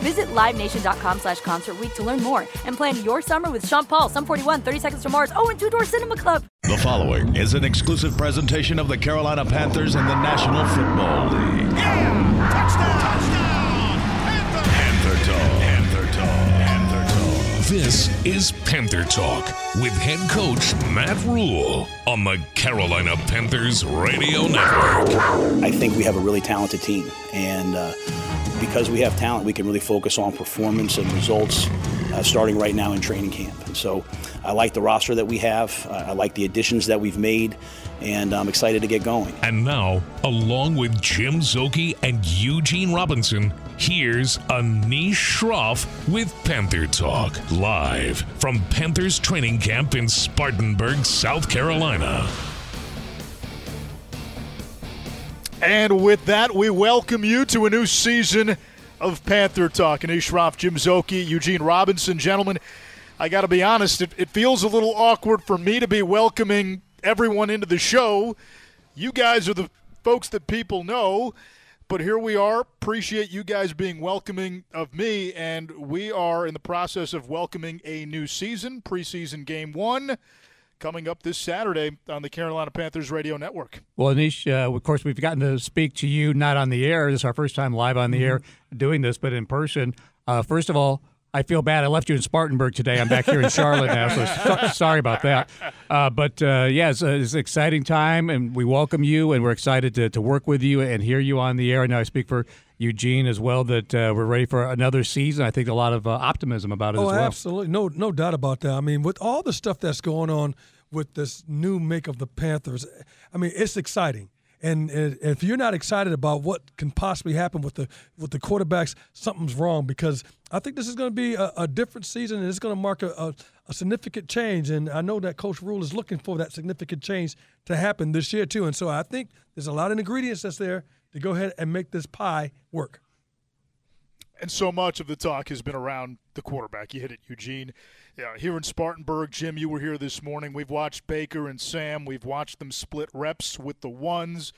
Visit LiveNation.com slash Concert Week to learn more and plan your summer with Sean Paul, Sum 41, 30 Seconds to Mars, oh, and Two Door Cinema Club. The following is an exclusive presentation of the Carolina Panthers and the National Football League. Yeah! Touchdown! Touchdown! Panther! Panther Talk. Panther Talk. Panther Talk. This is Panther Talk with head coach Matt Rhule on the Carolina Panthers Radio Network. I think we have a really talented team, and uh, because we have talent, we can really focus on performance and results uh, starting right now in training camp. And so I like the roster that we have, uh, I like the additions that we've made, and I'm excited to get going. And now, along with Jim Szoke and Eugene Robinson, here's Anish Shroff with Panther Talk, live from Panthers training camp in Spartanburg, South Carolina. And with that, we welcome you to a new season of Panther Talk. Anish Shroff, Jim Szoke, Eugene Robinson. Gentlemen, I got to be honest, it, it feels a little awkward for me to be welcoming everyone into the show. You guys are the folks that people know, but here we are. Appreciate you guys being welcoming of me, and we are in the process of welcoming a new season, preseason game one coming up this Saturday on the Carolina Panthers Radio Network. Well, Anish, uh, of course, we've gotten to speak to you not on the air. This is our first time live on the Mm-hmm. air doing this, but in person. Uh, first of all, I feel bad. I left you in Spartanburg today. I'm back here in Charlotte now, so so- sorry about that. Uh, but uh, yeah, it's, a- it's an exciting time, and we welcome you, and we're excited to, to work with you and hear you on the air. And now I speak for Eugene as well that uh, we're ready for another season. I think a lot of uh, optimism about it Oh, as well. absolutely. No, no doubt about that. I mean, with all the stuff that's going on with this new make of the Panthers, I mean, it's exciting. And, and if you're not excited about what can possibly happen with the with the quarterbacks, something's wrong because I think this is going to be a, a different season and it's going to mark a, a, a significant change. And I know that Coach Rhule is looking for that significant change to happen this year too. And so I think there's a lot of ingredients that's there to go ahead and make this pie work. And so much of the talk has been around the quarterback. You hit it, Eugene. Yeah, here in Spartanburg, Jim, you were here this morning. We've watched Baker and Sam. We've watched them split reps with the ones.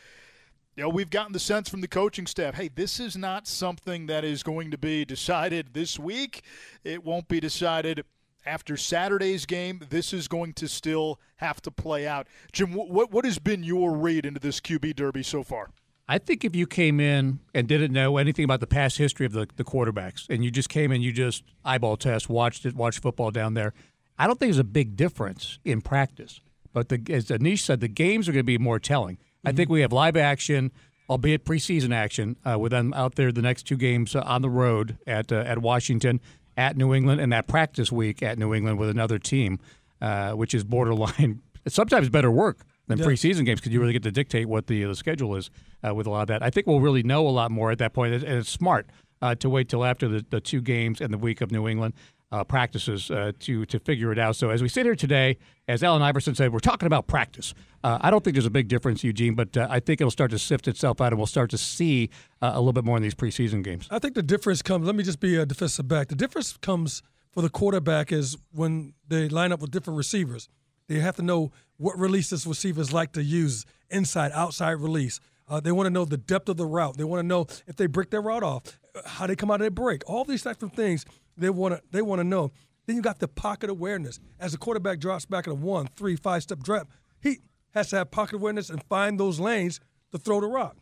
You know, we've gotten the sense from the coaching staff hey, this is not something that is going to be decided this week. It won't be decided after Saturday's game. This is going to still have to play out. Jim, what, what has been your read into this QB Derby so far? I think if you came in and didn't know anything about the past history of the, the quarterbacks and you just came in, you just eyeball test, watched it, watched football down there, I don't think there's a big difference in practice. But the, as Anish said, the games are going to be more telling. I think we have live action, albeit preseason action, uh, with them out there the next two games uh, on the road at uh, at Washington, at New England, and that practice week at New England with another team, uh, which is borderline. Sometimes better work than preseason games because you really get to dictate what the the schedule is uh, with a lot of that. I think we'll really know a lot more at that point, and it's smart uh, to wait till after the, the two games and the week of New England uh, practices uh, to to figure it out. So as we sit here today, as Allen Iverson said, we're talking about practice. Uh, I don't think there's a big difference, Eugene, but uh, I think it'll start to sift itself out, and we'll start to see uh, a little bit more in these preseason games. I think the difference comes. Let me just be a defensive back. The difference comes for the quarterback is when they line up with different receivers. They have to know what releases receivers like to use inside, outside release. Uh, they want to know the depth of the route. They want to know if they break their route off, how they come out of their break. All these types of things they want to they want to know. Then you got the pocket awareness. As the quarterback drops back in a one, three, five step drop, he has to have pocket awareness and find those lanes to throw the rock.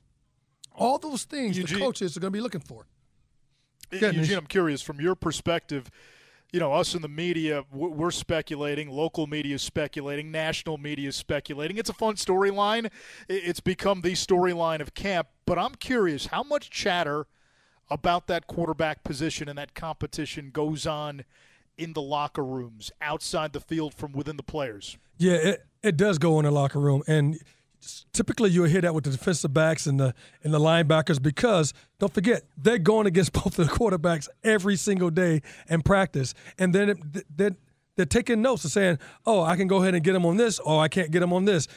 All those things Eugene- the coaches are going to be looking for. Eugene, I'm curious from your perspective. You know, us in the media, we're speculating, local media is speculating, national media is speculating. It's a fun storyline. It's become the storyline of camp. But I'm curious, how much chatter about that quarterback position and that competition goes on in the locker rooms, outside the field, from within the players? Yeah, it, it does go in the locker room. And – typically you'll hear that with the defensive backs and the and the linebackers because don't forget they're going against both of the quarterbacks every single day in practice, and then they're, they're taking notes and saying, "Oh, I can go ahead and get him on this, or I can't get him on this."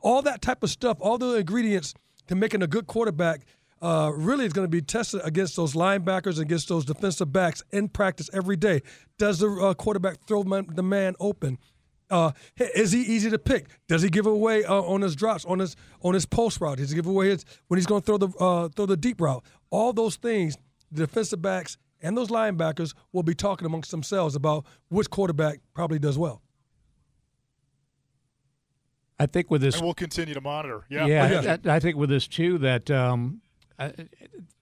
All that type of stuff, all the ingredients to making a good quarterback. Uh, really is going to be tested against those linebackers, against those defensive backs in practice every day. Does the uh, quarterback throw the man open? Uh, is he easy to pick? Does he give away uh, on his drops, on his on his post route? Does he give away his when he's going to throw the uh, throw the deep route? All those things, the defensive backs and those linebackers will be talking amongst themselves about which quarterback probably does well. I think with this, and we'll continue to monitor. Yeah, yeah. I, I, think with this too that um,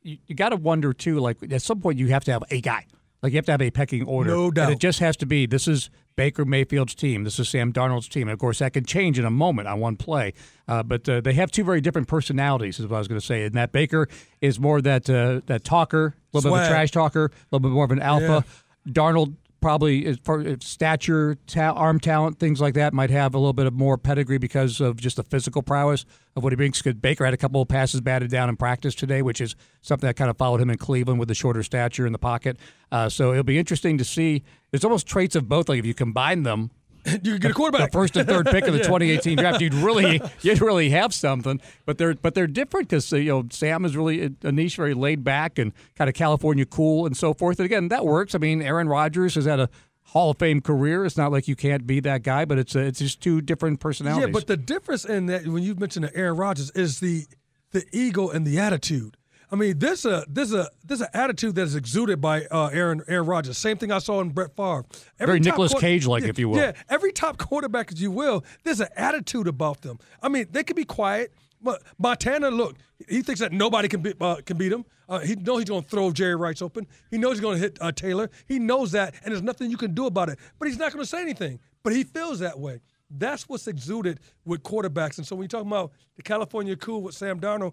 you, you got to wonder too. Like at some point, you have to have a guy. Like you have to have a pecking order. No doubt. And it just has to be this is Baker Mayfield's team. This is Sam Darnold's team. And of course, that can change in a moment on one play. Uh, but uh, they have two very different personalities, is what I was going to say. And that Baker is more that uh, that talker, a little Swag. bit of a trash talker, a little bit more of an alpha. Yeah. Darnold probably for stature, ta- arm talent, things like that might have a little bit of more pedigree because of just the physical prowess of what he brings. Because Baker had a couple of passes batted down in practice today, which is something that kind of followed him in Cleveland with the shorter stature in the pocket. Uh, so it'll be interesting to see. There's almost traits of both. Like if you combine them, you get a quarterback. The first and third pick of the yeah. 2018 draft, you'd really you'd really have something. But they're but they're different because uh, you know Sam is really uh, Anish, very laid back and kind of California cool and so forth. And again, that works. I mean, Aaron Rodgers has had a Hall of Fame career. It's not like you can't be that guy, but it's a, it's just two different personalities. Yeah, but the difference in that when you mentioned Aaron Rodgers is the the ego and the attitude. I mean, there's a there's a there's an attitude that is exuded by uh, Aaron Aaron Rodgers. Same thing I saw in Brett Favre. Every Very Nicolas Cage like, yeah, if you will. Yeah, every top quarterback, as you will, there's an attitude about them. I mean, they can be quiet, but Montana, look, he thinks that nobody can beat uh, can beat him. Uh, he knows he's going to throw Jerry Rice open. He knows he's going to hit uh, Taylor. He knows that, and there's nothing you can do about it. But he's not going to say anything. But he feels that way. That's what's exuded with quarterbacks. And so when you talk about the California cool with Sam Darnold,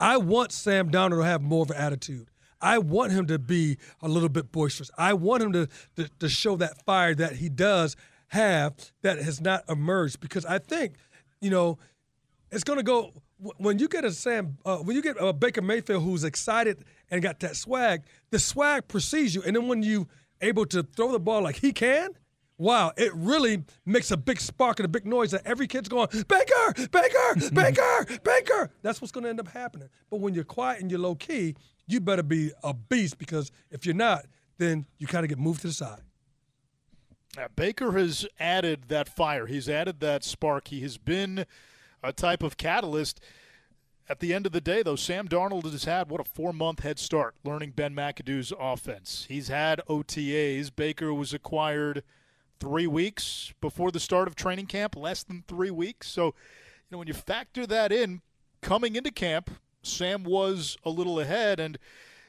I want Sam Darnold to have more of an attitude. I want him to be a little bit boisterous. I want him to, to, to show that fire that he does have that has not emerged because I think, you know, it's going to go when you get a Sam, uh, when you get a Baker Mayfield who's excited and got that swag, the swag precedes you, and then when you able to throw the ball like he can, wow, it really makes a big spark and a big noise that every kid's going, Baker, Baker, Baker, Baker. That's what's going to end up happening. But when you're quiet and you're low key, you better be a beast because if you're not, then you kind of get moved to the side. Baker has added that fire. He's added that spark. He has been a type of catalyst. At the end of the day, though, Sam Darnold has had what a four month head start learning Ben McAdoo's offense. He's had OTAs. Baker was acquired three weeks before the start of training camp, less than three weeks. So, you know, when you factor that in, coming into camp, Sam was a little ahead. And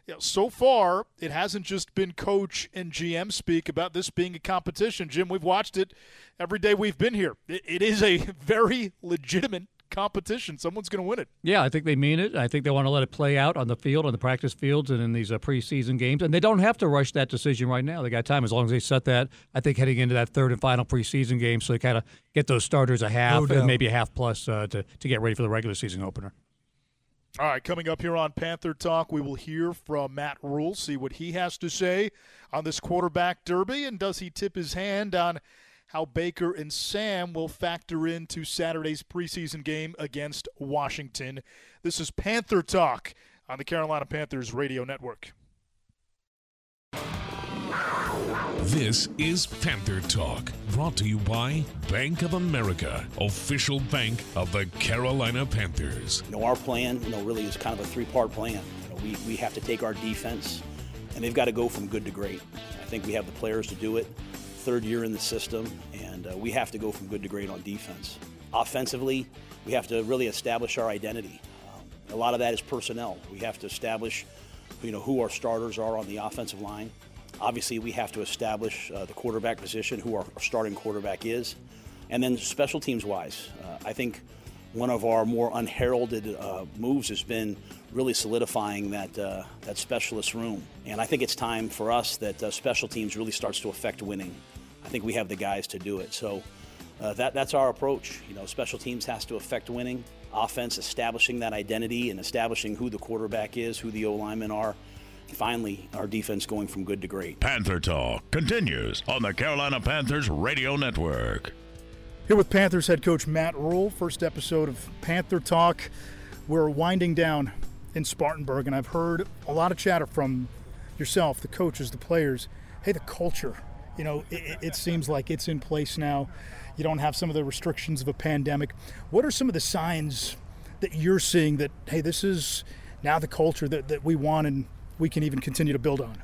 you know, so far, it hasn't just been coach and GM speak about this being a competition. Jim, we've watched it every day we've been here. it, it is a very legitimate competition. Someone's going to win it. Yeah, I think they mean it. I think they want to let it play out on the field, on the practice fields, and in these uh, preseason games. And they don't have to rush that decision right now. They got time as long as they set that. I think heading into that third and final preseason game, so they kind of get those starters a half no and maybe a half plus uh, to to get ready for the regular season opener. All right, coming up here on Panther Talk, we will hear from Matt Rhule, see what he has to say on this quarterback derby, and does he tip his hand on how Baker and Sam will factor into Saturday's preseason game against Washington. This is Panther Talk on the Carolina Panthers Radio Network. This is Panther Talk, brought to you by Bank of America, official bank of the Carolina Panthers. You know, our plan, you know, really is kind of a three-part plan. You know, we, we have to take our defense, and they've got to go from good to great. I think we have the players to do it third year in the system, and uh, we have to go from good to great on defense. Offensively, we have to really establish our identity. Um, a lot of that is personnel. We have to establish, you know, who our starters are on the offensive line. Obviously, we have to establish uh, the quarterback position, who our starting quarterback is, and then special teams wise, uh, I think one of our more unheralded uh, moves has been really solidifying that uh, that specialist room. And I think it's time for us that uh, special teams really starts to affect winning. I think we have the guys to do it. So uh, that that's our approach. You know, special teams has to affect winning. Offense establishing that identity and establishing who the quarterback is, who the O linemen are. Finally, our defense going from good to great. Panther Talk continues on the Carolina Panthers Radio Network. Here with Panthers head coach Matt Rhule, first episode of Panther Talk. We're winding down in Spartanburg, and I've heard a lot of chatter from yourself, the coaches, the players. Hey, the culture. You know, it, it seems like it's in place now. You don't have some of the restrictions of a pandemic. What are some of the signs that you're seeing that, hey, this is now the culture that, that we want and we can even continue to build on?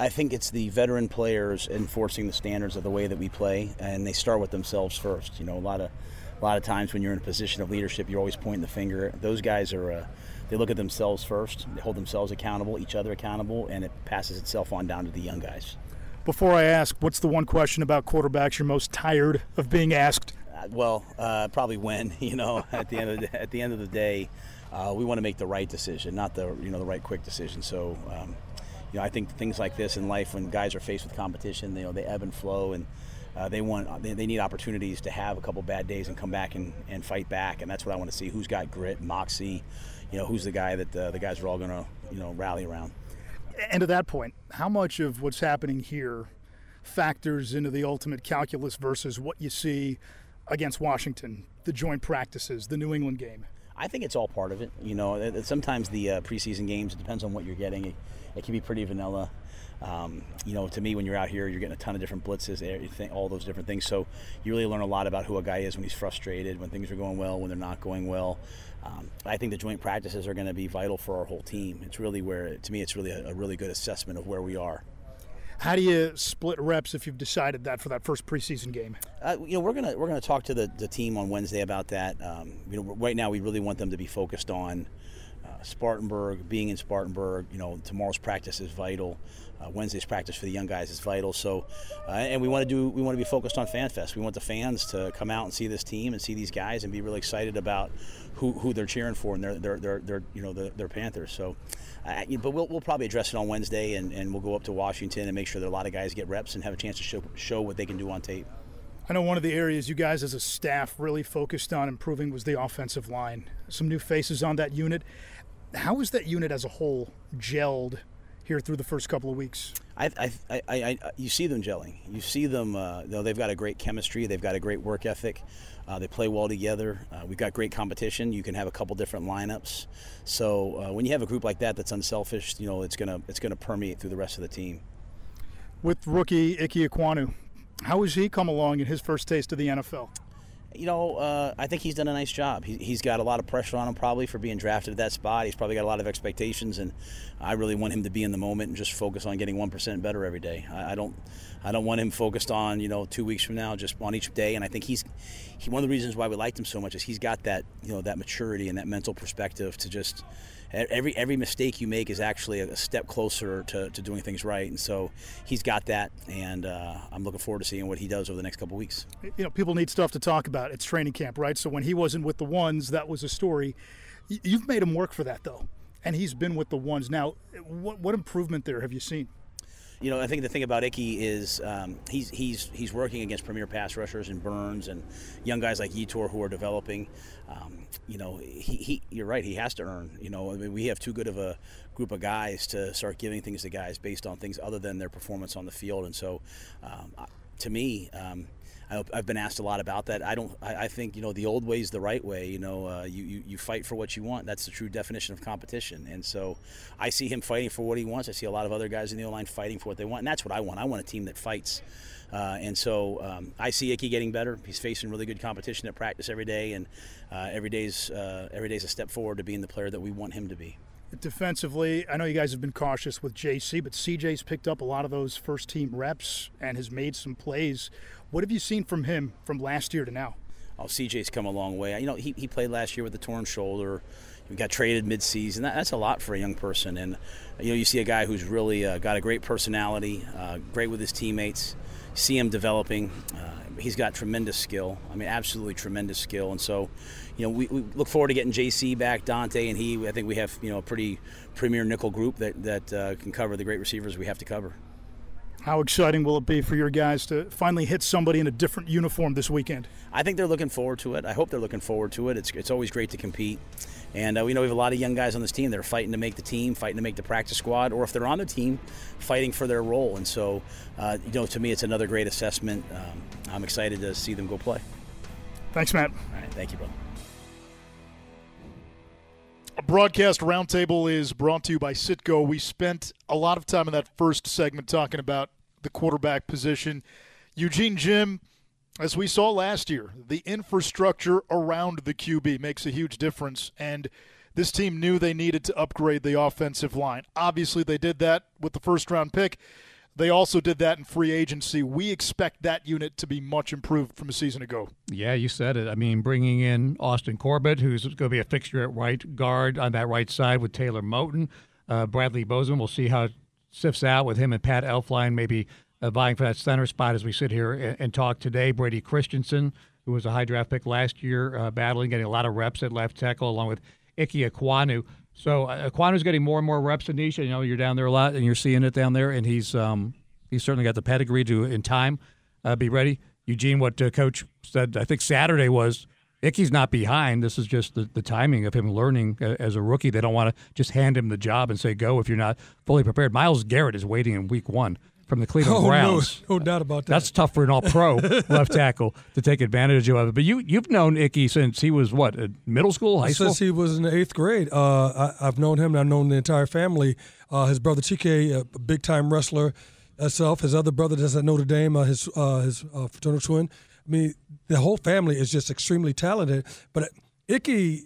I think it's the veteran players enforcing the standards of the way that we play, and they start with themselves first. You know, a lot of a lot of times when you're in a position of leadership, you're always pointing the finger. Those guys are uh, they look at themselves first, they hold themselves accountable, each other accountable, and it passes itself on down to the young guys. Before I ask, what's the one question about quarterbacks you're most tired of being asked? Uh, well, uh, probably when. You know, at the end of the, at the end of the day, uh, we want to make the right decision, not the you know the right quick decision. So. Um, you know, I think things like this in life, when guys are faced with competition, they, you know, they ebb and flow, and uh, they want they, they, need opportunities to have a couple bad days and come back and, and fight back, and that's what I want to see. Who's got grit, moxie? You know, who's the guy that uh, the guys are all going to you know rally around. And to that point, how much of what's happening here factors into the ultimate calculus versus what you see against Washington, the joint practices, the New England game? I think it's all part of it. You know, sometimes the uh, preseason games it depends on what you're getting. It, it can be pretty vanilla. Um, you know, to me, when you're out here, you're getting a ton of different blitzes, all those different things. So you really learn a lot about who a guy is when he's frustrated, when things are going well, when they're not going well. Um, I think the joint practices are going to be vital for our whole team. It's really where, to me, it's really a, a really good assessment of where we are. How do you split reps if you've decided that for that first preseason game? Uh, you know, we're gonna we're gonna talk to the, the team on Wednesday about that. Um, you know, right now we really want them to be focused on uh, Spartanburg, being in Spartanburg. You know, tomorrow's practice is vital. Uh, Wednesday's practice for the young guys is vital. So, uh, and we want to do we want to be focused on FanFest. We want the fans to come out and see this team and see these guys and be really excited about who, who they're cheering for and they're they're, they're, you know they're Panthers. So, uh, but we'll, we'll probably address it on Wednesday and, and we'll go up to Washington and make sure that a lot of guys get reps and have a chance to show show what they can do on tape. I know one of the areas you guys as a staff really focused on improving was the offensive line. Some new faces on that unit. How is that unit as a whole gelled here through the first couple of weeks? I, I, I, I you see them gelling. You see them. Uh, you know, they've got a great chemistry. They've got a great work ethic. Uh, they play well together. Uh, we've got great competition. You can have a couple different lineups. So uh, when you have a group like that that's unselfish, you know it's gonna it's gonna permeate through the rest of the team. With rookie Ike Ekwonu, how has he come along in his first taste of the NFL? You know, uh, I think he's done a nice job. He, has got a lot of pressure on him probably for being drafted at that spot. He's probably got a lot of expectations, and I really want him to be in the moment and just focus on getting one percent better every day. I, I, don't, I don't want him focused on you know two weeks from now, just on each day. And I think he's, he, one of the reasons why we liked him so much is he's got that you know that maturity and that mental perspective to just every every mistake you make is actually a step closer to, to doing things right. And so he's got that, and uh, I'm looking forward to seeing what he does over the next couple weeks. You know, people need stuff to talk about. It's training camp, right? So when he wasn't with the ones, that was a story. You've made him work for that, though, and he's been with the ones. Now, what, what improvement there have you seen? you know, I think the thing about Ickey is um, he's he's he's working against premier pass rushers and Burns and young guys like Yetur who are developing. Um, you know, he, he you're right. He has to earn. You know, I mean, we have too good of a group of guys to start giving things to guys based on things other than their performance on the field. And so, um, to me. Um, I've been asked a lot about that. I don't. I, think you know the old way is the right way. You know, uh, you, you you fight for what you want. That's the true definition of competition. And so, I see him fighting for what he wants. I see a lot of other guys in the O line fighting for what they want, and that's what I want. I want a team that fights. Uh, and so, um, I see Ickey getting better. He's facing really good competition at practice every day, and uh, every day's uh, every day's a step forward to being the player that we want him to be. Defensively, I know you guys have been cautious with Jaycee, but CJ's picked up a lot of those first team reps and has made some plays. What have you seen from him from last year to now? oh, CJ's come a long way. You know, he, he played last year with a torn shoulder. We got traded midseason. That, that's a lot for a young person. And, you know, you see a guy who's really uh, got a great personality, uh, great with his teammates. See him developing. Uh, he's got tremendous skill. I mean, absolutely tremendous skill. And so, you know, we, we, look forward to getting Jaycee back, Donte, and he. I think we have, you know, a pretty premier nickel group that, that uh, can cover the great receivers we have to cover. How exciting will it be for your guys to finally hit somebody in a different uniform this weekend? I think they're looking forward to it. I hope they're looking forward to it. It's, it's always great to compete. And uh, we know we have a lot of young guys on this team that are fighting to make the team, fighting to make the practice squad, or if they're on the team, fighting for their role. And so, uh, you know, to me, it's another great assessment. Um, I'm excited to see them go play. Thanks, Matt. All right, thank you, bro. A broadcast roundtable is brought to you by Sitco. We spent a lot of time in that first segment talking about the quarterback position. Eugene Jim, as we saw last year, the infrastructure around the QB makes a huge difference. And this team knew they needed to upgrade the offensive line. Obviously, they did that with the first round pick. They also did that in free agency. We expect that unit to be much improved from a season ago. Yeah, you said it. I mean, bringing in Austin Corbett, who's going to be a fixture at right guard on that right side with Taylor Moton. Uh, Bradley Bozeman, we'll see how sifts out with him and Pat Elflein maybe uh, vying for that center spot as we sit here and, and, talk today. Brady Christensen, who was a high draft pick last year, uh, battling, getting a lot of reps at left tackle, along with Ike Ekwonu. So uh, Ekwonu's getting more and more reps, Nisha, You know, you're down there a lot, and you're seeing it down there, and he's um, he's certainly got the pedigree to, in time, uh, be ready. Eugene, what uh, Coach said, I think Saturday was Ickey's not behind. This is just the, the timing of him learning uh, as a rookie. They don't want to just hand him the job and say, go if you're not fully prepared. Myles Garrett is waiting in week one from the Cleveland oh, Browns. No, no doubt about that. That's tough for an all-pro left tackle to take advantage of it. But you you've known Icky since he was what middle school, high school. Since he was in the eighth grade. Uh, I, have known him. I've known the entire family. Uh, his brother Chike, a big-time wrestler, himself. His other brother that's at Notre Dame, uh, his uh, his uh, fraternal twin. I mean, the whole family is just extremely talented. But Ickey,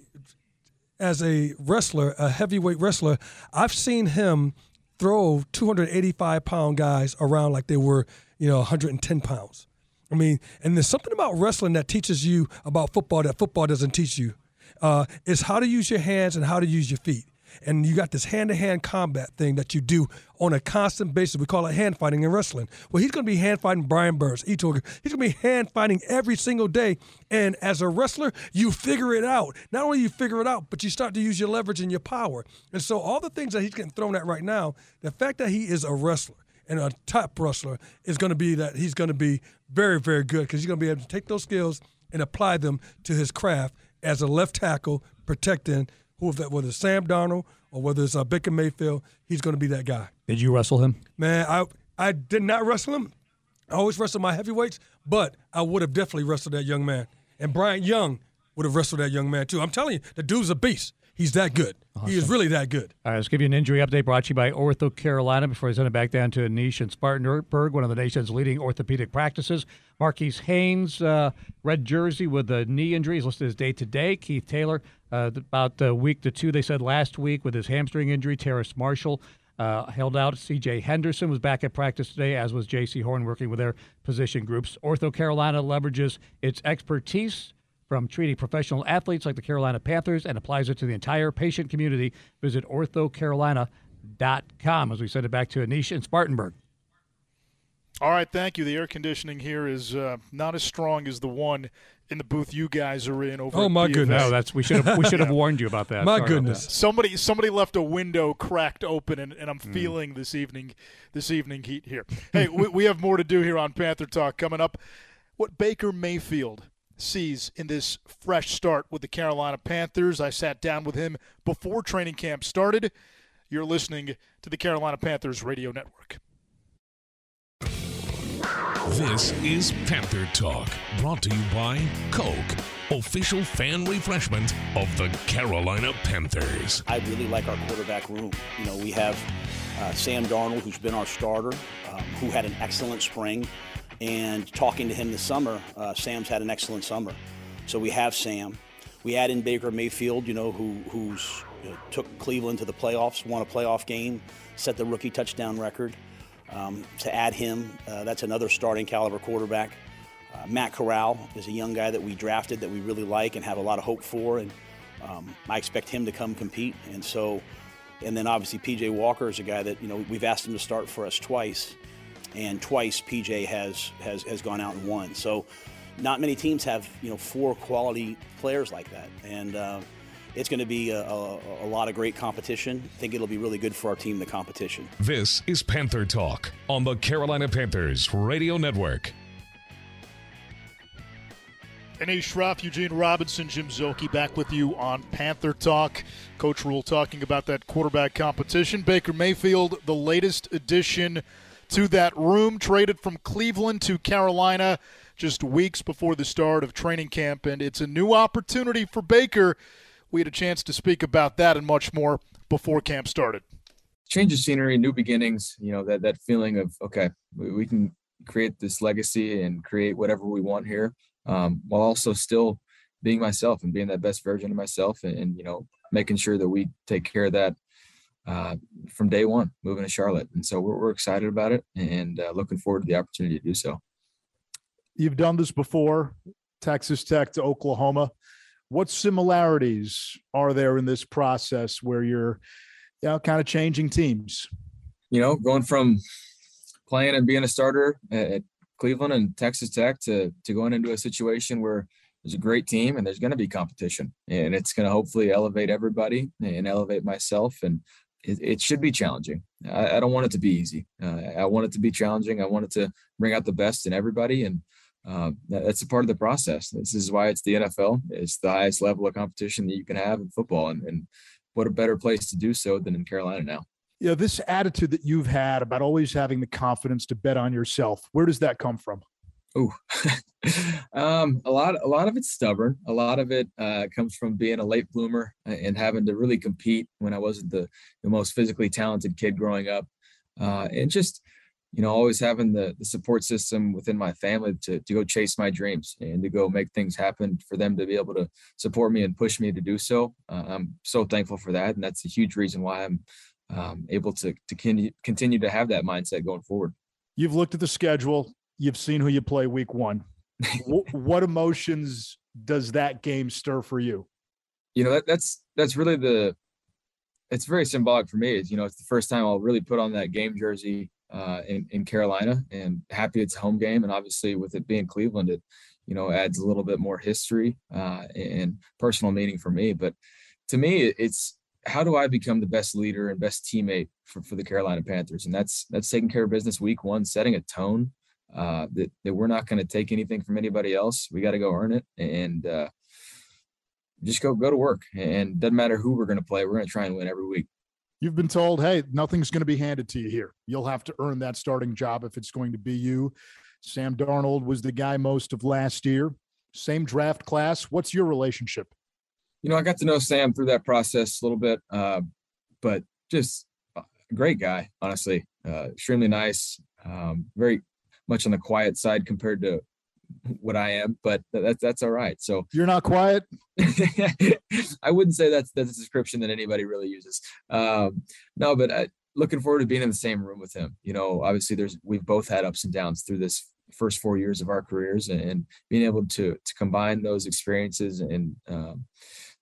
as a wrestler, a heavyweight wrestler, I've seen him throw 285 pound guys around like they were, you know, 110 pounds. I mean, and there's something about wrestling that teaches you about football that football doesn't teach you. Uh, is how to use your hands and how to use your feet and you got this hand-to-hand combat thing that you do on a constant basis. We call it hand fighting in wrestling. Well, he's going to be hand fighting Brian Burns. Told he's going to be hand fighting every single day. And as a wrestler, you figure it out. Not only you figure it out, but you start to use your leverage and your power. And so all the things that he's getting thrown at right now, the fact that he is a wrestler and a top wrestler is going to be that he's going to be very, very good because he's going to be able to take those skills and apply them to his craft as a left tackle protecting who that whether it's Sam Darnold or whether it's uh, Baker Mayfield, he's going to be that guy. Did you wrestle him? Man, I I did not wrestle him. I always wrestle my heavyweights, but I would have definitely wrestled that young man. And Bryant Young would have wrestled that young man too. I'm telling you, the dude's a beast. He's that good. Awesome. He is really that good. All right, let's give you an injury update brought to you by Ortho Carolina before I send it back down to Anish and Spartanburg, one of the nation's leading orthopedic practices. Marquis Haynes, uh, red jersey with the knee injury, is listed as day to day. Keith Taylor, uh, about a week to two, they said last week with his hamstring injury. Terrace Marshall uh, held out. C.J. Henderson was back at practice today, as was Jaycee Horn, working with their position groups. Ortho Carolina leverages its expertise from treating professional athletes like the Carolina Panthers and applies it to the entire patient community. Visit orthocarolina.com as we send it back to Anish in Spartanburg. All right, thank you. The air conditioning here is uh, not as strong as the one in the booth you guys are in over. Oh my goodness! No, that's we should have we should have warned you about that. My Sorry goodness! Somebody somebody left a window cracked open, and, and I'm mm. feeling this evening this evening heat here. Hey, we, we have more to do here on Panther Talk coming up. What Baker Mayfield sees in this fresh start with the Carolina Panthers. I sat down with him before training camp started. You're listening to the Carolina Panthers Radio Network. This is Panther Talk, brought to you by Coke, official fan refreshment of the Carolina Panthers. I really like our quarterback room. You know, we have uh, Sam Darnold, who's been our starter, um, who had an excellent spring. And talking to him this summer, uh, Sam's had an excellent summer. So we have Sam. We add in Baker Mayfield, you know, who who's you know, took Cleveland to the playoffs, won a playoff game, set the rookie touchdown record. Um, to add him, uh, that's another starting caliber quarterback. Uh, Matt Corral is a young guy that we drafted that we really like and have a lot of hope for, and um, I expect him to come compete. And so, and then obviously PJ Walker is a guy that you know we've asked him to start for us twice, and twice PJ has has has gone out and won. So, not many teams have you know four quality players like that, and. Uh, it's going to be a, a, a, lot of great competition. I think it'll be really good for our team, the competition. This is Panther Talk on the Carolina Panthers Radio Network. Anish Shroff, Eugene Robinson, Jim Szoke back with you on Panther Talk. Coach Rhule talking about that quarterback competition. Baker Mayfield, the latest addition to that room, traded from Cleveland to Carolina just weeks before the start of training camp, and it's a new opportunity for Baker. We had a chance to speak about that and much more before camp started. Change of scenery, new beginnings, you know, that, that feeling of, okay, we can create this legacy and create whatever we want here um, while also still being myself and being that best version of myself and, and you know making sure that we take care of that uh, from day one moving to charlotte. And so we're, we're excited about it and uh, looking forward to the opportunity to do so. You've done this before texas tech to oklahoma what similarities are there in this process where you're you know kind of changing teams you know going from playing and being a starter at Cleveland and Texas Tech to to going into a situation where there's a great team and there's going to be competition and it's going to hopefully elevate everybody and elevate myself and it, it should be challenging. I, I, don't want it to be easy. Uh, I want it to be challenging. I want it to bring out the best in everybody and uh, that's a part of the process. This is why it's the NFL. It's the highest level of competition that you can have in football, and, and what a better place to do so than in Carolina now you know this attitude that you've had about always having the confidence to bet on yourself where does that come from Oh, um, a lot, a lot of it's stubborn. A lot of it uh, comes from being a late bloomer and having to really compete when I wasn't the, the most physically talented kid growing up, uh, and just, you know, always having the, the support system within my family to, to go chase my dreams and to go make things happen for them to be able to support me and push me to do so. Uh, I'm so thankful for that, and that's a huge reason why I'm um, able to to continue to have that mindset going forward. You've looked at the schedule. You've seen who you play week one. what emotions does that game stir for you? You know that, that's that's really the. It's very symbolic for me. Is you know it's the first time I'll really put on that game jersey uh, in in Carolina, and happy it's home game, and obviously with it being Cleveland, it you know adds a little bit more history uh, and personal meaning for me. But to me, it's how do I become the best leader and best teammate for, for the Carolina Panthers? And that's that's taking care of business week one, setting a tone uh, that that we're not going to take anything from anybody else. We got to go earn it and uh, just go go to work. And doesn't matter who we're going to play, we're going to try and win every week. You've been told, hey, nothing's going to be handed to you here. You'll have to earn that starting job if it's going to be you. Sam Darnold was the guy most of last year. Same draft class. What's your relationship? you know, I got to know Sam through that process a little bit, uh, but just a great guy, honestly. Uh, extremely nice, um, very much on the quiet side compared to what I am, but that's that's all right. So you're not quiet. I wouldn't say that's that's a description that anybody really uses. Um, no, but I, looking forward to being in the same room with him. You know, obviously there's we've both had ups and downs through this first four years of our careers, and, and being able to to combine those experiences and um,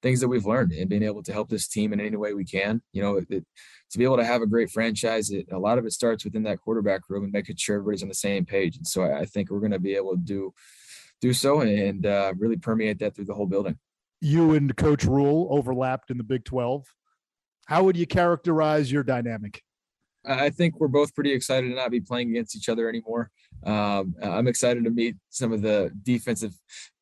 things that we've learned and being able to help this team in any way we can. You know, it, to be able to have a great franchise, it, a lot of it starts within that quarterback room and making sure everybody's on the same page. And so I, I think we're going to be able to do do so and uh, really permeate that through the whole building. You and Coach Rhule overlapped in the Big 12. How would you characterize your dynamic? I think we're both pretty excited to not be playing against each other anymore. Um, I'm excited to meet some of the defensive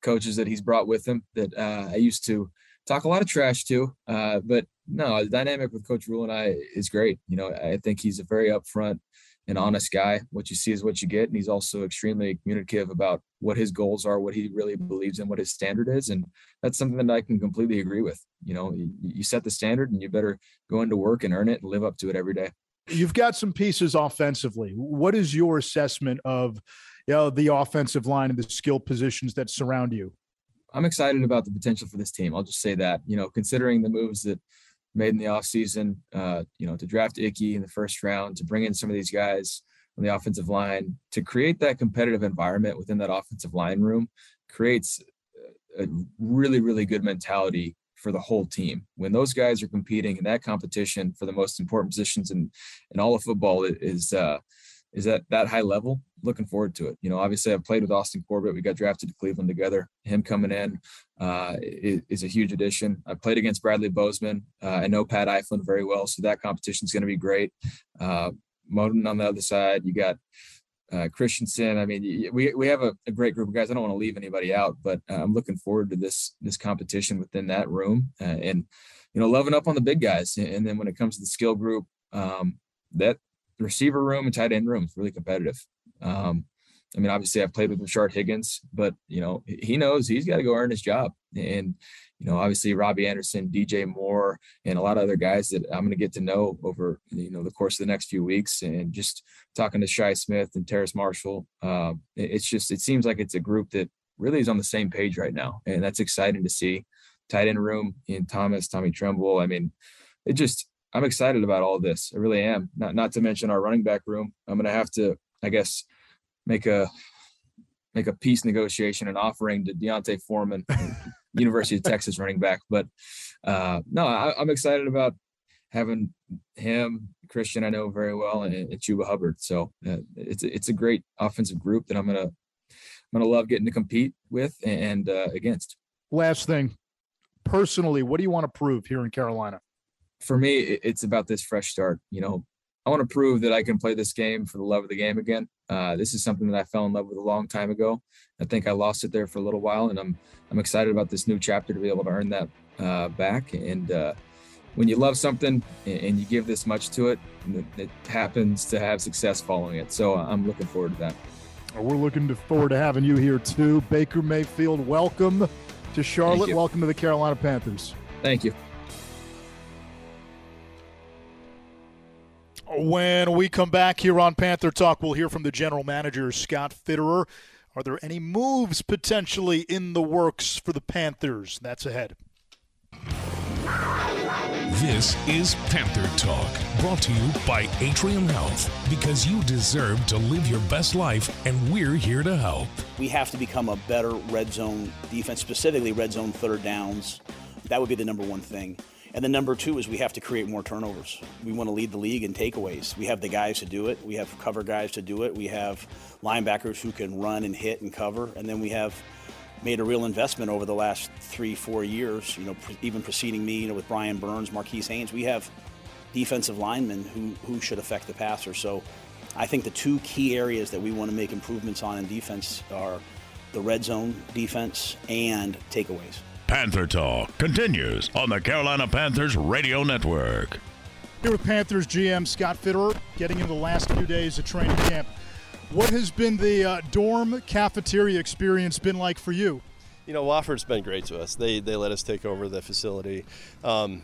coaches that he's brought with him that uh, I used to talk a lot of trash too. Uh, but no, the dynamic with Coach Rhule and I is great. You know, I think he's a very upfront and honest guy. What you see is what you get, and he's also extremely communicative about what his goals are, what he really believes in, what his standard is, and that's something that I can completely agree with. You know, you, you set the standard, and you better go into work and earn it and live up to it every day. You've got some pieces offensively. What is your assessment of, you know, the offensive line and the skill positions that surround you? I'm excited about the potential for this team. I'll just say that, you know, considering the moves that made in the offseason, uh, you know, to draft Ickey in the first round, to bring in some of these guys on the offensive line to create that competitive environment within that offensive line room creates a really, really good mentality for the whole team. When those guys are competing in that competition for the most important positions in, in all of football is uh, is at that high level. Looking forward to it. You know, obviously I've played with Austin Corbett. We got drafted to Cleveland together. Him coming in uh, is, is, a huge addition. I played against Bradley Bozeman. Uh, I know Pat Elflein very well, so that competition is going to be great. Uh, Moton on the other side. You got uh, Christensen. I mean, we we have a, a, great group of guys. I don't want to leave anybody out, but uh, I'm looking forward to this this competition within that room uh, and you know loving up on the big guys. And then when it comes to the skill group, um, that receiver room and tight end room is really competitive. Um, I mean, obviously, I've played with Rashard Higgins, but you know he knows he's got to go earn his job. And you know, obviously Robbie Anderson, DJ Moore, and a lot of other guys that I'm going to get to know over you know the course of the next few weeks, and just talking to Shi Smith and Terrace Marshall. Uh, it's just it seems like it's a group that really is on the same page right now, and that's exciting to see. Tight end room in Thomas, Tommy Tremble. I mean, it just I'm excited about all this. I really am. Not not to mention our running back room. I'm to have to, I guess, make a make a peace negotiation and offering to D'Onta Foreman, University of Texas running back. But uh, no, I, am excited about having him, Christian. I know very well, and, and Chuba Hubbard. So uh, it's it's a great offensive group that I'm gonna I'm gonna love getting to compete with and uh, against. Last thing, personally, what do you want to prove here in Carolina? For me, it's about this fresh start. You know, I want to prove that I can play this game for the love of the game again. Uh, this is something that I fell in love with a long time ago. I think I lost it there for a little while, and I'm I'm excited about this new chapter to be able to earn that uh, back. And uh, when you love something and you give this much to it, it happens to have success following it. So uh, I'm looking forward to that. We're looking forward to having you here too, Baker Mayfield. Welcome to Charlotte. Welcome to the Carolina Panthers. Thank you. When we come back here on Panther Talk, we'll hear from the general manager, Scott Fitterer. Are there any moves potentially in the works for the Panthers? That's ahead. This is Panther Talk, brought to you by Atrium Health, because you deserve to live your best life, and we're here to help. We have to become a better red zone defense, specifically red zone third downs. That would be the number one thing. And then number two is we have to create more turnovers. We want to lead the league in takeaways. We have the guys to do it. We have cover guys to do it. We have linebackers who can run and hit and cover. And then we have made a real investment over the last three, four years. You know, even preceding me, you know, with Brian Burns, Marquis Haynes, we have defensive linemen who who should affect the passer. So, I think the two key areas that we want to make improvements on in defense are the red zone defense and takeaways. Panther Talk continues on the Carolina Panthers Radio Network. Here with Panthers GM Scott Fitterer, getting into the last few days of training camp. What has been the uh, dorm cafeteria experience been like for you? You know, Wofford's been great to us. They they let us take over the facility. Um,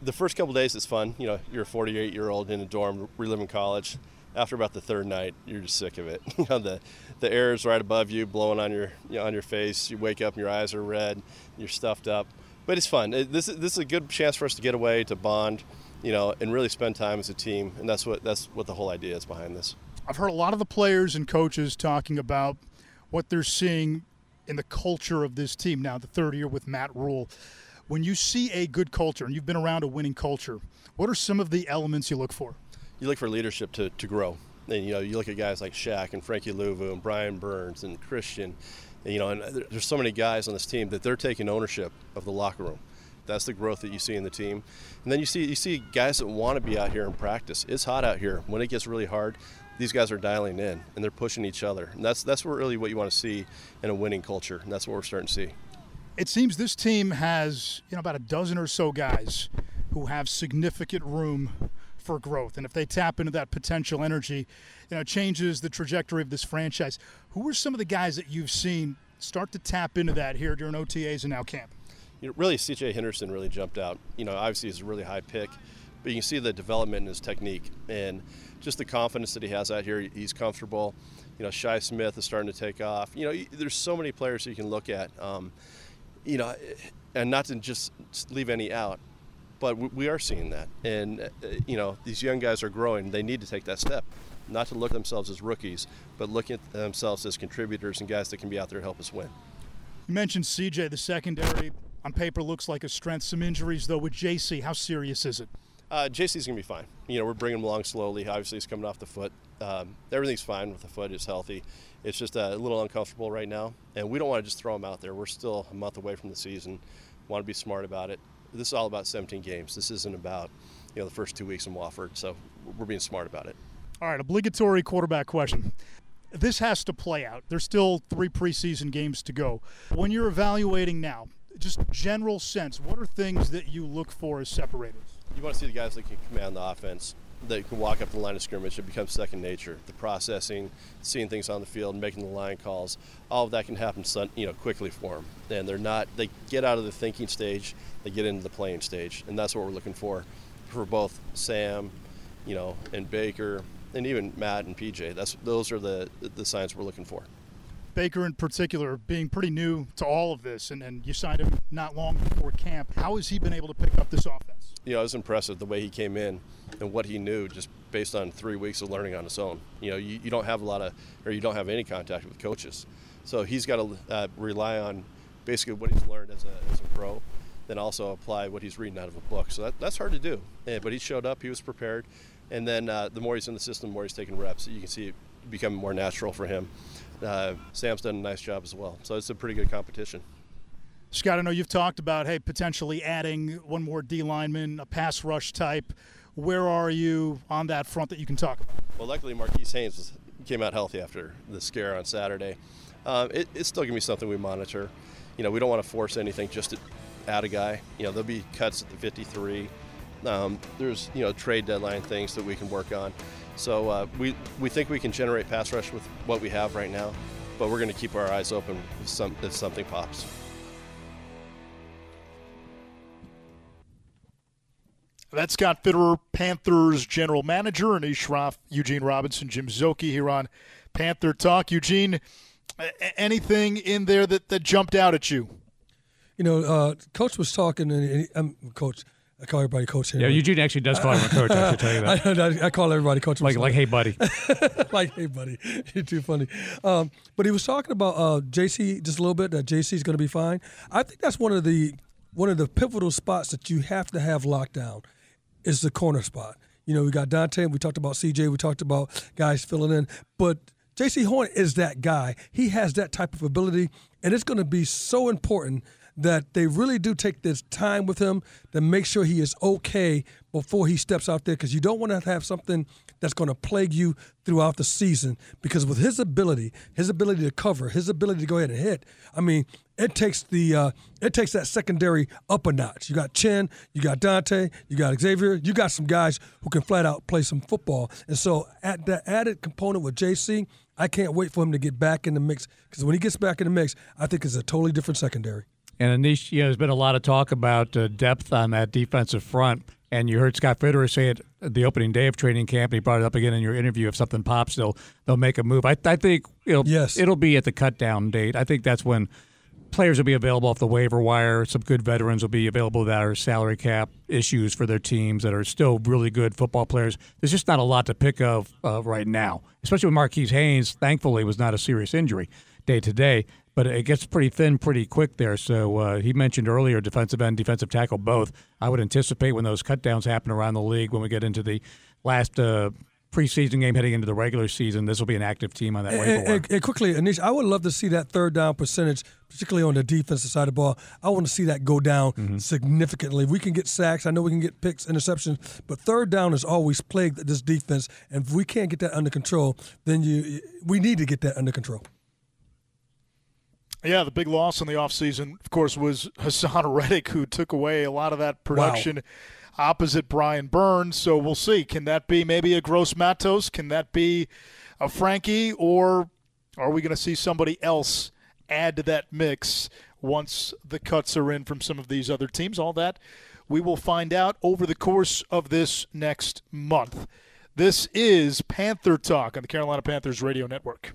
the first couple days it's fun. You know, you're a 48 year old in a dorm reliving college. After about the third night, you're just sick of it. You know, the the air is right above you, blowing on your you know, on your face. You wake up and your eyes are red. You're stuffed up, but it's fun. It, this this is a good chance for us to get away, to bond, you know, and really spend time as a team. And that's what that's what the whole idea is behind this. I've heard a lot of the players and coaches talking about what they're seeing in the culture of this team now, the third year with Matt Rhule. When you see a good culture, and you've been around a winning culture, what are some of the elements you look for? You look for leadership to, to grow. And you know, you look at guys like Shaq and Frankie Luvu and Brian Burns and Christian. And, you know, and uh, there's so many guys on this team that they're taking ownership of the locker room. That's the growth that you see in the team. And then you see you see guys that want to be out here in practice. It's hot out here. When it gets really hard, these guys are dialing in and they're pushing each other. And that's that's really what you want to see in a winning culture. And that's what we're starting to see. It seems this team has, you know, about a dozen or so guys who have significant room for growth. And if they tap into that potential energy, you know, changes the trajectory of this franchise. Who are some of the guys that you've seen start to tap into that here during OTAs and now camp? You know, really, CJ Henderson really jumped out. You know, obviously he's a really high pick, but you can see the development in his technique and just the confidence that he has out here. He's comfortable. You know, Shi Smith is starting to take off. You know, there's so many players you can look at. Um, you know, and not to just leave any out but we are seeing that and uh, you know these young guys are growing they need to take that step not to look at themselves as rookies, but looking at themselves as contributors and guys that can be out there to help us win. You mentioned CJ, the secondary on paper looks like a strength. Some injuries, though, with Jaycee. How serious is it? Uh, Jaycee's going to be fine. You know, we're bringing him along slowly. Obviously, he's coming off the foot. Um, everything's fine with the foot. It's healthy. It's just a little uncomfortable right now, and we don't want to just throw him out there. We're still a month away from the season. Want to be smart about it. This is all about 17 games. This isn't about you know the first two weeks in Wofford. So we're being smart about it. All right, obligatory quarterback question. This has to play out. There's still three preseason games to go. When you're evaluating now, just general sense, what are things that you look for as separators? You want to see the guys that can command the offense, that you can walk up the line of scrimmage. It becomes second nature. The processing, seeing things on the field, making the line calls, all of that can happen, you know, quickly for them. And they're not. They get out of the thinking stage, they get into the playing stage, and that's what we're looking for, for both Sam, you know, and Baker, and even Matt and PJ. That's those are the the signs we're looking for. Baker in particular being pretty new to all of this, and, and you signed him not long before camp. How has he been able to pick up this offense? Know, it was impressive the way he came in and what he knew just based on three weeks of learning on his own. You know, you, you don't have a lot of, or you don't have any contact with coaches. So he's got to uh, rely on basically what he's learned as a, as a pro, then also apply what he's reading out of a book. So that, that's hard to do. Yeah, but he showed up, he was prepared. And then uh, the more he's in the system, the more he's taking reps. You can see becoming more natural for him. Uh, Sam's done a nice job as well. So it's a pretty good competition. Scott, I know you've talked about, hey, potentially adding one more D lineman, a pass rush type. Where are you on that front that you can talk about? Well, luckily, Marquis Haynes was, came out healthy after the scare on Saturday. Um, it, it's still going to be something we monitor. You know, we don't want to force anything just to add a guy. You know, there'll be cuts at the 53. Um, there's you know trade deadline things that we can work on. So uh, we we think we can generate pass rush with what we have right now, but we're going to keep our eyes open if, some, if something pops. That's Scott Fitterer, Panthers general manager, Anish Shroff, Eugene Robinson, Jim Szoke here on Panther Talk. Eugene, anything in there that, that jumped out at you? You know, uh, Coach was talking, and um, Coach – I call everybody coach. Anyway. Yeah, Eugene actually does call him a coach. I should tell you that. I, I call everybody coach. Like, like, hey, buddy. like, hey, buddy. You're too funny. Um, but he was talking about uh, Jaycee just a little bit. That Jaycee is going to be fine. I think that's one of the one of the pivotal spots that you have to have locked down is the corner spot. You know, we got Donte. We talked about CJ. We talked about guys filling in, but Jaycee Horn is that guy. He has that type of ability, and it's going to be so important that they really do take this time with him to make sure he is okay before he steps out there because you don't want to have something that's going to plague you throughout the season. Because with his ability his ability to cover his ability to go ahead and hit i mean it takes the uh, it takes that secondary up a notch. You got Chinn you got Donte you got xavier you got some guys who can flat out play some football. And so at that added component with Jaycee i can't wait for him to get back in the mix because when he gets back in the mix i think it's a totally different secondary and Anish, you know, there's been a lot of talk about uh, depth on that defensive front. And you heard Scott Fitterer say it at the opening day of training camp. And he brought it up again in your interview. If something pops, they'll they'll make a move. I, I think it'll yes. it'll be at the cut down date. I think that's when players will be available off the waiver wire. Some good veterans will be available that are salary cap issues for their teams that are still really good football players. There's just not a lot to pick of uh, right now, especially with Marquis Haynes. Thankfully, was not a serious injury day to day but it gets pretty thin pretty quick there. So uh, he mentioned earlier defensive end, defensive tackle, both. I would anticipate when those cutdowns happen around the league, when we get into the last uh, preseason game heading into the regular season, this will be an active team on that waiver and, and, and, quickly, Anish, I would love to see that third down percentage, particularly on the defensive side of the ball. I want to see that go down mm-hmm. significantly. We can get sacks. I know we can get picks, interceptions, but third down is always plagued this defense. And if we can't get that under control, then you we need to get that under control. Yeah, the big loss in the offseason, of course, was Haasan Reddick, who took away a lot of that production wow. opposite Brian Burns. So we'll see. Can that be maybe a Gross Matos? Can that be a Frankie? Or are we going to see somebody else add to that mix once the cuts are in from some of these other teams? All that we will find out over the course of this next month. This is Panther Talk on the Carolina Panthers Radio Network.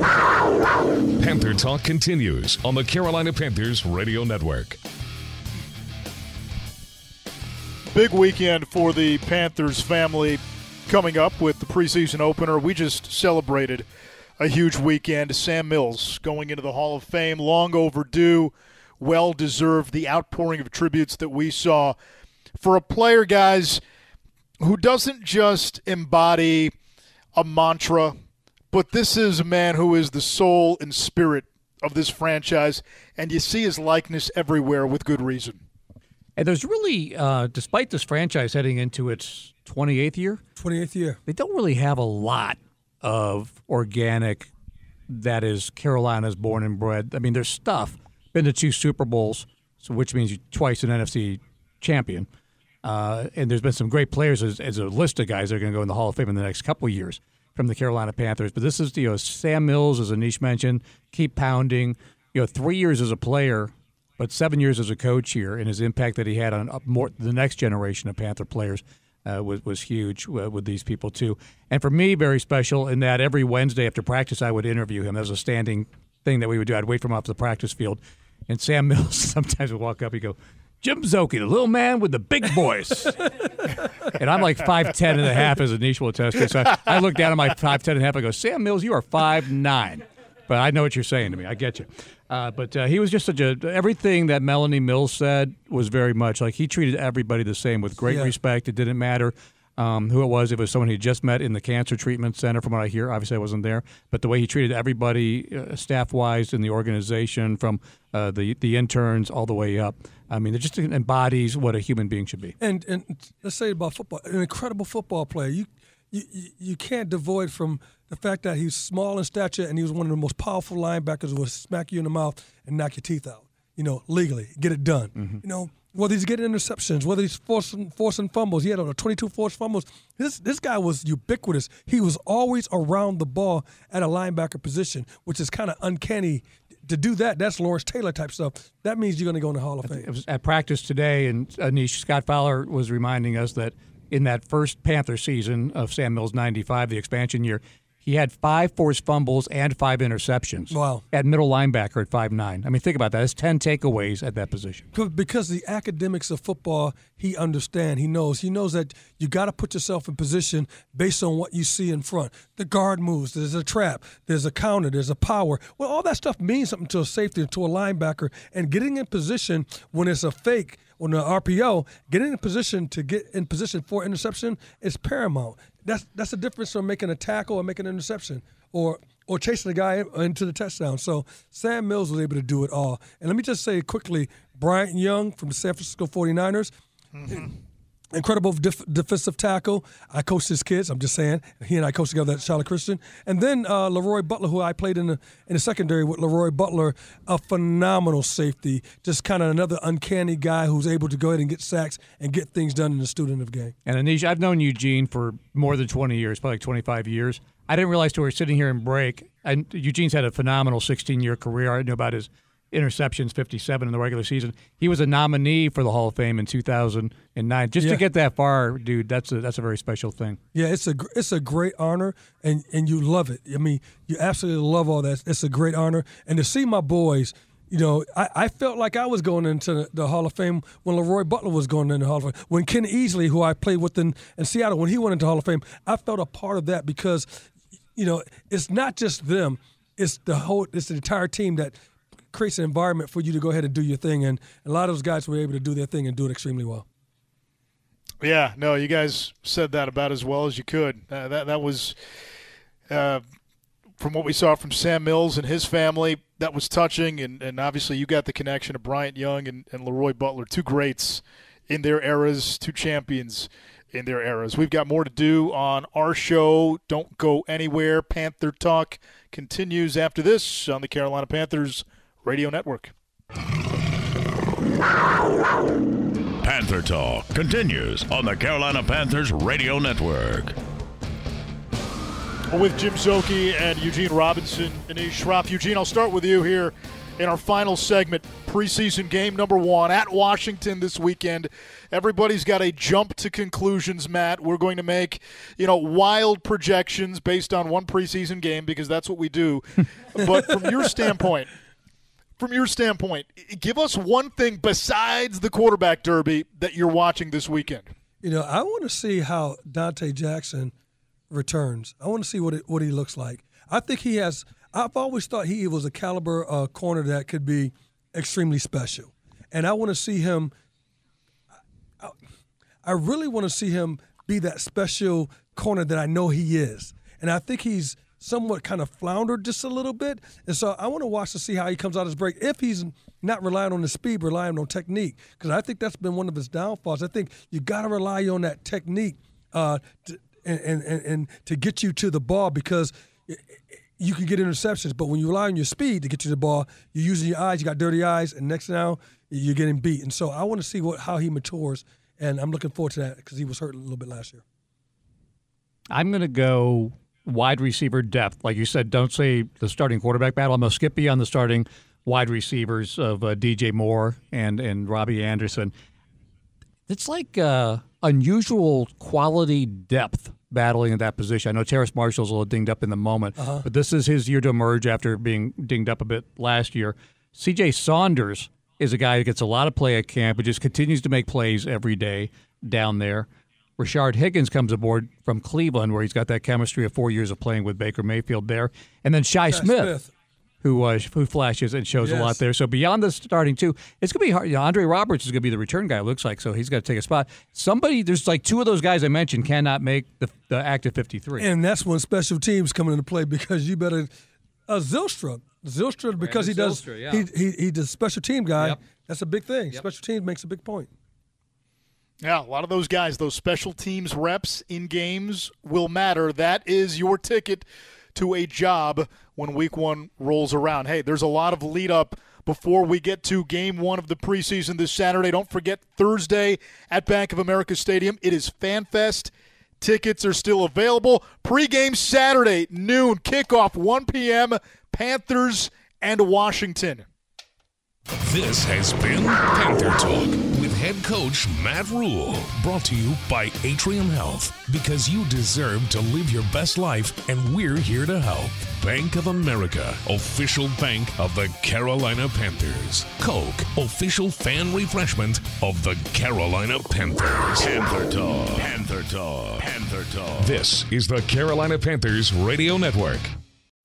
Panther Talk continues on the Carolina Panthers Radio Network. big weekend for the Panthers family coming up with the preseason opener. We just celebrated a huge weekend. Sam Mills going into the Hall of Fame, long overdue, well deserved. The outpouring of tributes that we saw for a player, guys, who doesn't just embody a mantra, but this is a man who is the soul and spirit of this franchise, and you see his likeness everywhere with good reason. And there's really, uh, despite this franchise heading into its 28th year, 28th year, they don't really have a lot of organic that is Carolina's born and bred. I mean, there's stuff. Been to two Super Bowls, so which means you twice an NFC champion. Uh, and there's been some great players as, as, a list of guys that are going to go in the Hall of Fame in the next couple of years from the Carolina Panthers. But this is you know Sam Mills, as Anish mentioned, keep pounding. You know, three years as a player, but seven years as a coach here, and his impact that he had on more the next generation of Panther players uh, was was huge uh, with these people too. And for me, very special in that every Wednesday after practice, I would interview him. That was a standing thing that we would do. I'd wait for him off the practice field, and Sam Mills sometimes would walk up. He'd go. Jim Szoke, the little man with the big voice. and I'm like 5'10 and a half as Anish will attest to. So I, I look down at my 5'10 and a half. I go, Sam Mills, you are 5'9. But I know what you're saying to me. I get you. Uh, but uh, he was just such a everything that Melanie Mills said was very much like he treated everybody the same with great yeah. respect. It didn't matter um, who it was. If it was someone he just met in the cancer treatment center, from what I hear, obviously I wasn't there, but the way he treated everybody, uh, staff wise, in the organization, from uh, the the interns all the way up. I mean, it just embodies what a human being should be. And and let's say about football, an incredible football player. You you you can't devoid from the fact that he's small in stature and he was one of the most powerful linebackers who would smack you in the mouth and knock your teeth out, you know, legally, get it done. Mm-hmm. You know, whether he's getting interceptions, whether he's forcing, forcing fumbles, he had over 22 forced fumbles. This this guy was ubiquitous. He was always around the ball at a linebacker position, which is kind of uncanny to do that. That's Lawrence Taylor type stuff. That means you're going to go in the Hall of Fame. It was at practice today, and uh, Anish Scott Fowler was reminding us that in that first Panther season of Sam Mills 95, the expansion year, he had five forced fumbles and five interceptions. Wow. At middle linebacker at five nine. I mean, think about that. That's 10 takeaways at that position. Because the academics of football, he understands. He knows. He knows that you got to put yourself in position based on what you see in front. The guard moves. There's a trap. There's a counter. There's a power. Well, all that stuff means something to a safety, to a linebacker. And getting in position when it's a fake – on the RPO, getting in position to get in position for interception is paramount. That's that's the difference from making a tackle or making an interception or or chasing a guy into the touchdown. So Sam Mills was able to do it all. And let me just say quickly, Bryant Young from the San Francisco 49ers. Mm-hmm incredible def- defensive tackle. I coached his kids. I'm just saying. He and I coached together at Charlotte Christian. And then uh, Leroy Butler, who I played in the in the secondary with Leroy Butler, a phenomenal safety. Just kind of another uncanny guy who's able to go ahead and get sacks and get things done in the student of game. And Anish, I've known Eugene for more than 20 years, probably like 25 years. I didn't realize we were sitting here in break. And Eugene's had a phenomenal 16 year career. I knew about his interceptions, 57 in the regular season. He was a nominee for the Hall of Fame in 2009. Just yeah. to get that far, dude, that's a that's a very special thing. Yeah, it's a it's a great honor, and and you love it. I mean, you absolutely love all that. It's a great honor, and to see my boys. You know, I, I felt like I was going into the, Hall of Fame when Leroy Butler was going into the Hall of Fame. When Ken Easley, who I played with in, in Seattle, when he went into the Hall of Fame, I felt a part of that because, you know, it's not just them it's the whole it's the entire team that creates an environment for you to go ahead and do your thing. And a lot of those guys were able to do their thing and do it extremely well. Yeah, no, you guys said that about as well as you could. Uh, that that was uh, from what we saw from Sam Mills and his family. That was touching, and, and obviously you got the connection of Bryant Young and, and Leroy Butler, two greats in their eras, two champions in their eras. We've got more to do on our show. Don't go anywhere. Panther Talk continues after this on the Carolina Panthers Radio Network. Panther Talk continues on the Carolina Panthers Radio Network. With Jim Szoke and Eugene Robinson and Anish Shroff. Eugene, I'll start with you here in our final segment. Preseason game number one at Washington this weekend. Everybody's got a jump to conclusions, Matt. We're going to make, you know, wild projections based on one preseason game because that's what we do. but from your standpoint, from your standpoint, give us one thing besides the quarterback derby that you're watching this weekend. You know, I want to see how Donte Jackson returns. I want to see what it, what he looks like. I think he has. I've always thought he was a caliber uh, corner that could be extremely special, and I want to see him. I, I really want to see him be that special corner that I know he is, and I think he's somewhat kind of floundered just a little bit. And so I want to watch to see how he comes out of his break. If he's not relying on the speed, relying on technique, because I think that's been one of his downfalls. I think you got to rely on that technique uh, to, and, and, and to get you to the ball because you can get interceptions, but when you rely on your speed to get you the ball, you're using your eyes. You got dirty eyes, and next now you're getting beat. And so I want to see what how he matures, and I'm looking forward to that because he was hurt a little bit last year. I'm going to go wide receiver depth. Like you said, don't say the starting quarterback battle. I'm going to skip beyond the starting wide receivers of uh, DJ Moore and, and Robbie Anderson. It's like uh, unusual quality depth battling in that position. I know Terrace Marshall's a little dinged up in the moment, uh-huh. but this is his year to emerge after being dinged up a bit last year. CJ Saunders is a guy who gets a lot of play at camp, but just continues to make plays every day down there. Rashard Higgins comes aboard from Cleveland, where he's got that chemistry of four years of playing with Baker Mayfield there, and then Shi Smith, Smith, who uh, who flashes and shows yes. a lot there. So beyond the starting two, it's gonna be hard. You know, Andre Roberts is gonna be the return guy. It looks like so he's got to take a spot. Somebody, there's like two of those guys I mentioned cannot make the, the active 53, and that's when special teams come into play because you better uh, Zylstra. Zylstra because he does yeah. he, he he's a special team guy. Yep. That's a big thing. Yep. Special teams makes a big point. Yeah, a lot of those guys, those special teams reps in games will matter. That is your ticket to a job when week one rolls around. Hey, there's a lot of lead up before we get to game one of the preseason this Saturday. Don't forget Thursday at Bank of America Stadium. It is FanFest. Tickets are still available. Pre-game Saturday, noon, kickoff, 1 p.m., Panthers and Washington. This has been Panther Talk head coach Matt Rhule. Brought to you by Atrium Health because you deserve to live your best life and we're here to help. Bank of America, official bank of the Carolina Panthers. Coke, official fan refreshment of the Carolina Panthers. Panther Talk. Panther Talk. Panther Talk. This is the Carolina Panthers Radio Network.